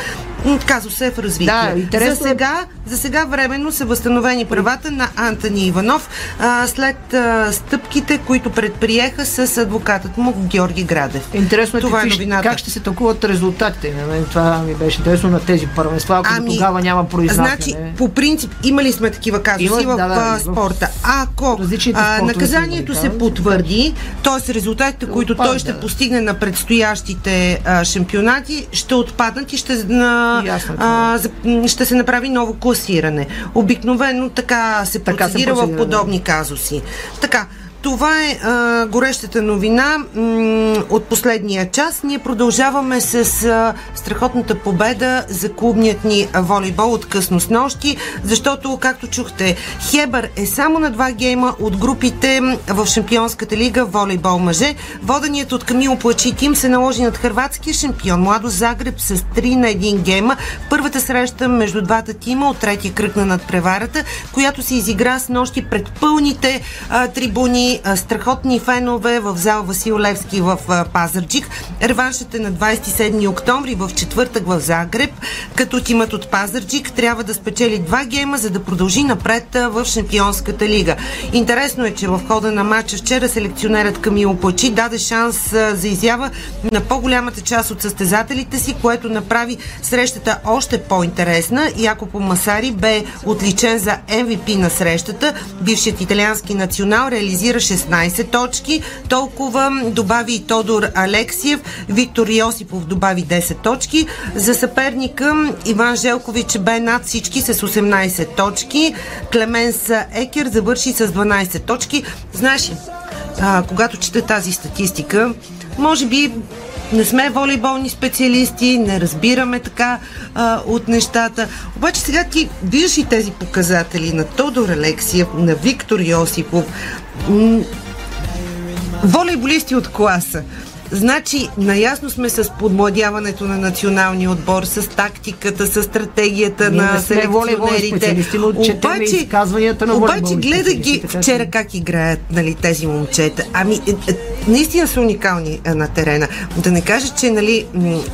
М, Казус е в развитие. Да, интересно за е- сега, за сега временно са възстановени правата на Антони Иванов а, след а, стъпките, които предприеха с адвокатът му Георги Градев. Интересно е, Това е какви, новината. как ще се тълкуват резултатите. На мен това ми беше интересно на тези първенства, ако Ами, тогава няма произнасяне. Значи, по принцип, имали сме такива казуси Има, в да, да, спорта. Ако а, наказанието се потвърди, т.е. резултатите, които той ще постигне на предстоящите а, шампионати, ще отпаднат и ще, на, Ясно а, м, ще се направи ново класиране. Обикновено така се Така се процедира в подобни казуси. Така, това е а, горещата новина м- от последния час. Ние продължаваме с а, страхотната победа за клубният ни волейбол от късно с нощи, защото, както чухте, Хебър е само на два гейма от групите в Шампионската лига волейбол мъже. Воденият от Камил Плачи тим се наложи над хрватския шампион Младо Загреб с 3 на 1 гейма. Първата среща между двата тима от третия кръг на надпреварата, която се изигра с нощи пред пълните а, трибуни, страхотни фенове в зал Васил Левски в Пазарджик. Реваншът е на 27 октомври в четвъртък в Загреб, като тимът от Пазарджик трябва да спечели два гейма, за да продължи напред в Шампионската лига. Интересно е, че в хода на матча вчера селекционерът Камило Плачи даде шанс за изява на по-голямата част от състезателите си, което направи срещата още по-интересна. Якопо Масари бе отличен за MVP на срещата. Бившият италиански национал реализира 16 точки. Толкова добави и Тодор Алексиев. Виктор Йосипов добави 10 точки. За съперника Иван Желкович бе над всички с 18 точки. Клеменс Екер завърши с 12 точки. Знаеш, а, когато чета тази статистика, може би не сме волейболни специалисти, не разбираме така а, от нещата. Обаче сега ти виждаш и тези показатели на Тодор Алексиев, на Виктор Йосипов, волейболисти от класа. Значи, наясно сме с подмладяването на националния отбор, с тактиката, с стратегията Ние на селекционерите. изказванията на обаче волейболни гледай ги специалисти, така че- вчера как играят нали, тези момчета. Ами, е, е, наистина са уникални е, на терена. Да не кажа, че нали,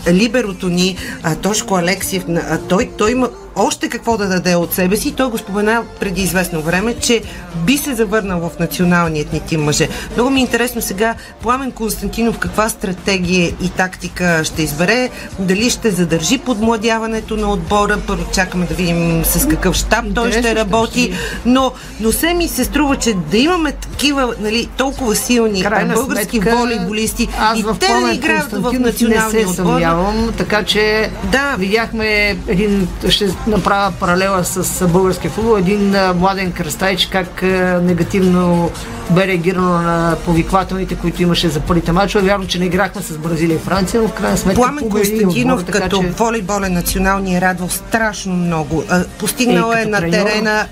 либерото ни, Тошко Алексиев, той, той има още какво да даде от себе си. Той го спомена преди известно време, че би се завърнал в националният ни тим мъже. Много ми е интересно сега Пламен Константинов каква стратегия и тактика ще избере, дали ще задържи подмладяването на отбора. Първо чакаме да видим с какъв щаб той ще работи. Но, но се ми се струва, че да имаме такива нали, толкова силни Крайна български сметка, волейболисти и те да играят в националния не се отбор. съмнявам, така че да. видяхме един, ще направя паралела с българския футбол, един младен кръстайч, как негативно бе реагирано на повиквателните, които имаше за първите мачове. Вярно, че не играхме с Бразилия и Франция, но в крайна сметка Пламен Константинов отбора, така като че- волейболен национал ни е радвал страшно много. Постигнал Е, е, на треньор. терена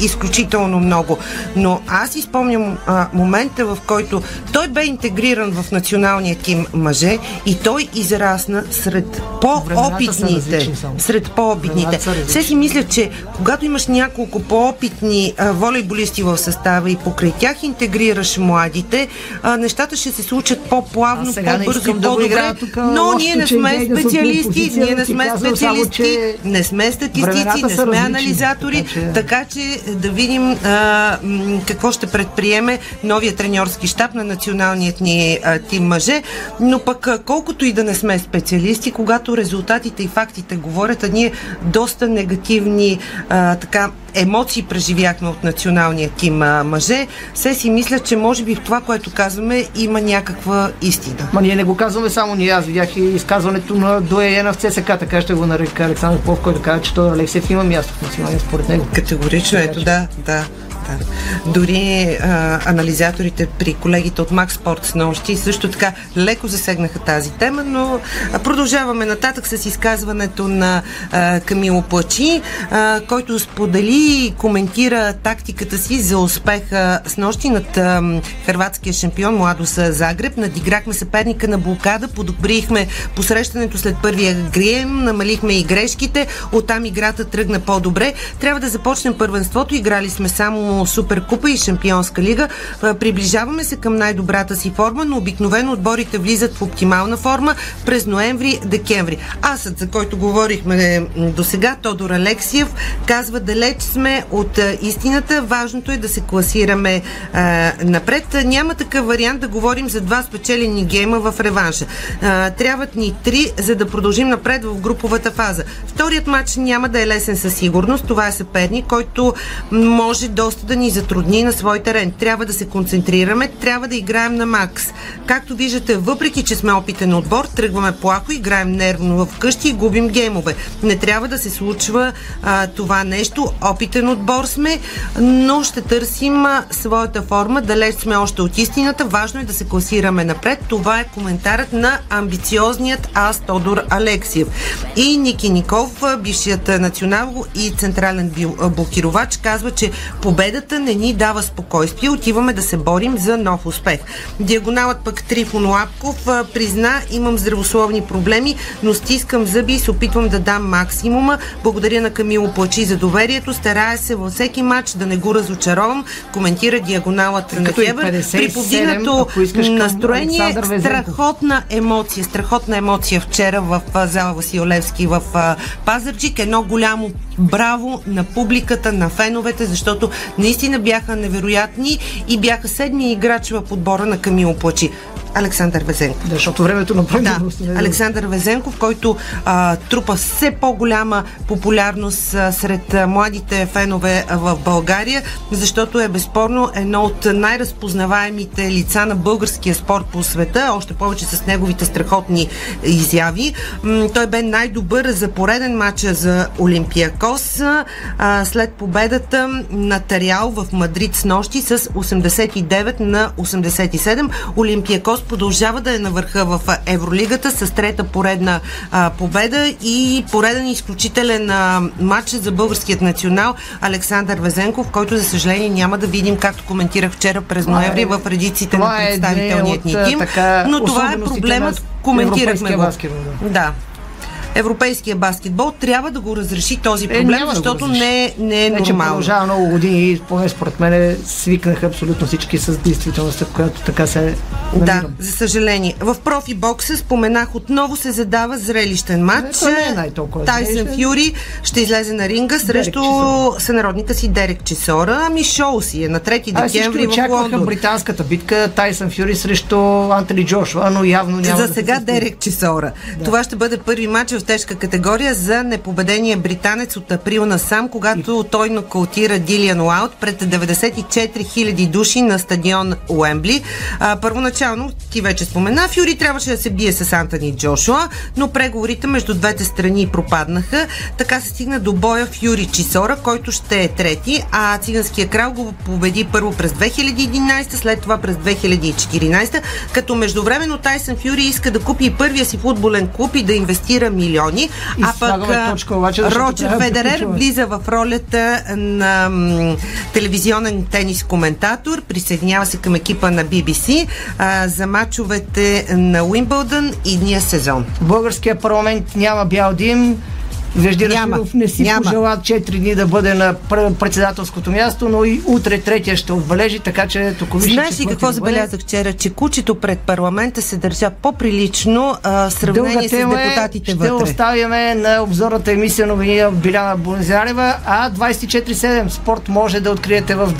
изключително много. Но аз изпомням а, момента, в който той бе интегриран в националния тим мъже и той израсна сред по-опитните. Сред по-опитните. Все си мисля, че когато имаш няколко по-опитни а, волейболисти в състава и покрай тях интегрираш младите, а, нещата ще се случат по-плавно, по-бързо да по-добре. но ние не сме специалисти, ние не сме специалисти, не сме статистици, не сме анализатори, така че- да видим а, какво ще предприеме новия треньорски щаб на националният ни а, тим мъже. Но пък колкото и да не сме специалисти, когато резултатите и фактите говорят, а ние доста негативни а, така емоции преживяхме от националния тим а, мъже, се си мисля, че може би в това, което казваме, има някаква истина. Ма ние не го казваме само ние. Аз видях и изказването на Доеена в ЦСК, така ще го нарека Александър Пов, който каза, че той Алексеев има място в националния според него. Категорично, ето да, да. Да. Дори а, анализаторите при колегите от Max Sport с нощи също така леко засегнаха тази тема, но продължаваме нататък с изказването на а, Камило Плачи, а, който сподели и коментира тактиката си за успеха с нощи над а, хрватския шампион Младос Загреб. Надиграхме съперника на блокада, подобрихме посрещането след първия грием, намалихме и грешките, оттам играта тръгна по-добре. Трябва да започнем първенството, играли сме само Суперкупа и Шампионска лига. Приближаваме се към най-добрата си форма, но обикновено отборите влизат в оптимална форма през ноември-декември. Асът, за който говорихме до сега, Тодор Алексиев, казва далеч сме от истината. Важното е да се класираме а, напред. Няма такъв вариант да говорим за два спечелени гейма в реванша. А, трябват ни три, за да продължим напред в груповата фаза. Вторият матч няма да е лесен със сигурност. Това е съперник, който може доста да ни затрудни на свой терен. Трябва да се концентрираме, трябва да играем на макс. Както виждате, въпреки че сме опитен отбор, тръгваме плахо, играем нервно в къщи и губим геймове. Не трябва да се случва а, това нещо. Опитен отбор сме, но ще търсим а, своята форма. Далеч сме още от истината. Важно е да се класираме напред. Това е коментарът на амбициозният аз Тодор Алексиев. И Ники Ников, бившият национал и централен блокировач, казва, че победата не ни дава спокойствие. Отиваме да се борим за нов успех. Диагоналът пък Трифон Лапков призна, имам здравословни проблеми, но стискам зъби и се опитвам да дам максимума. Благодаря на Камило Плачи за доверието. Старая се във всеки матч да не го разочаровам. Коментира диагоналът на Хебър. При повдигнато настроение, страхотна емоция. Страхотна емоция вчера в зала Василевски в Пазарджик. Едно голямо браво на публиката, на феновете, защото наистина бяха невероятни и бяха седми играч в подбора на Камило Плачи. Александър Везенков. Да, защото времето на Да, Александър Везенков, който а, трупа все по-голяма популярност а, сред а, младите фенове а, в България, защото е безспорно едно от най-разпознаваемите лица на българския спорт по света, още повече с неговите страхотни изяви. М- той бе най-добър за пореден матч за Олимпиакос а, след победата на Тариал в Мадрид с нощи с 89 на 87. Олимпиакос продължава да е на върха в Евролигата с трета поредна а, победа и пореден изключителен а, матч за българският национал Александър Везенков, който за съжаление няма да видим, както коментирах вчера през ноември в редиците на представителният ни тим. Но това е проблемът, коментирахме го. Да, европейския баскетбол трябва да го разреши този проблем, е, защото да не, е, не е не, нормално. продължава много години и поне според мен свикнаха абсолютно всички с действителността, която така се Да, за съжаление. В профи бокса споменах отново се задава зрелищен матч. Не, не е Тайсън Фюри ще излезе на ринга срещу сънародника си Дерек Чесора. Ами шоу си е на 3 декември в Лондон. британската битка Тайсън Фюри срещу Антони Джошуа, но явно няма За да сега Дерек Чесора. Да. Това ще бъде първи матч в тежка категория за непобедения британец от април насам, когато той нокаутира Дилиан Уаут пред 94 000 души на стадион Уембли. А, първоначално, ти вече спомена, Фюри трябваше да се бие с Антони Джошуа, но преговорите между двете страни пропаднаха. Така се стигна до боя Фюри Чисора, който ще е трети, а циганския крал го победи първо през 2011, след това през 2014, като междувременно Тайсън Фюри иска да купи и първия си футболен клуб и да инвестира милиони, И а пък точка, обаче, Роджер да Федерер приключваме. влиза в ролята на м, телевизионен тенис коментатор, присъединява се към екипа на BBC а, за мачовете на Уимбълдън и дния сезон. В българския парламент няма бял дим. Вежди Няма, Рашидов не си няма. пожела 4 дни да бъде на пр- председателското място, но и утре третия ще отбележи, така че тук вижте, Знаеш ли какво забелязах вчера? Че кучето пред парламента се държа по-прилично а, сравнение с депутатите ще вътре. оставяме на обзорната емисия новини Биляна Бонзарева, а 24-7 спорт може да откриете в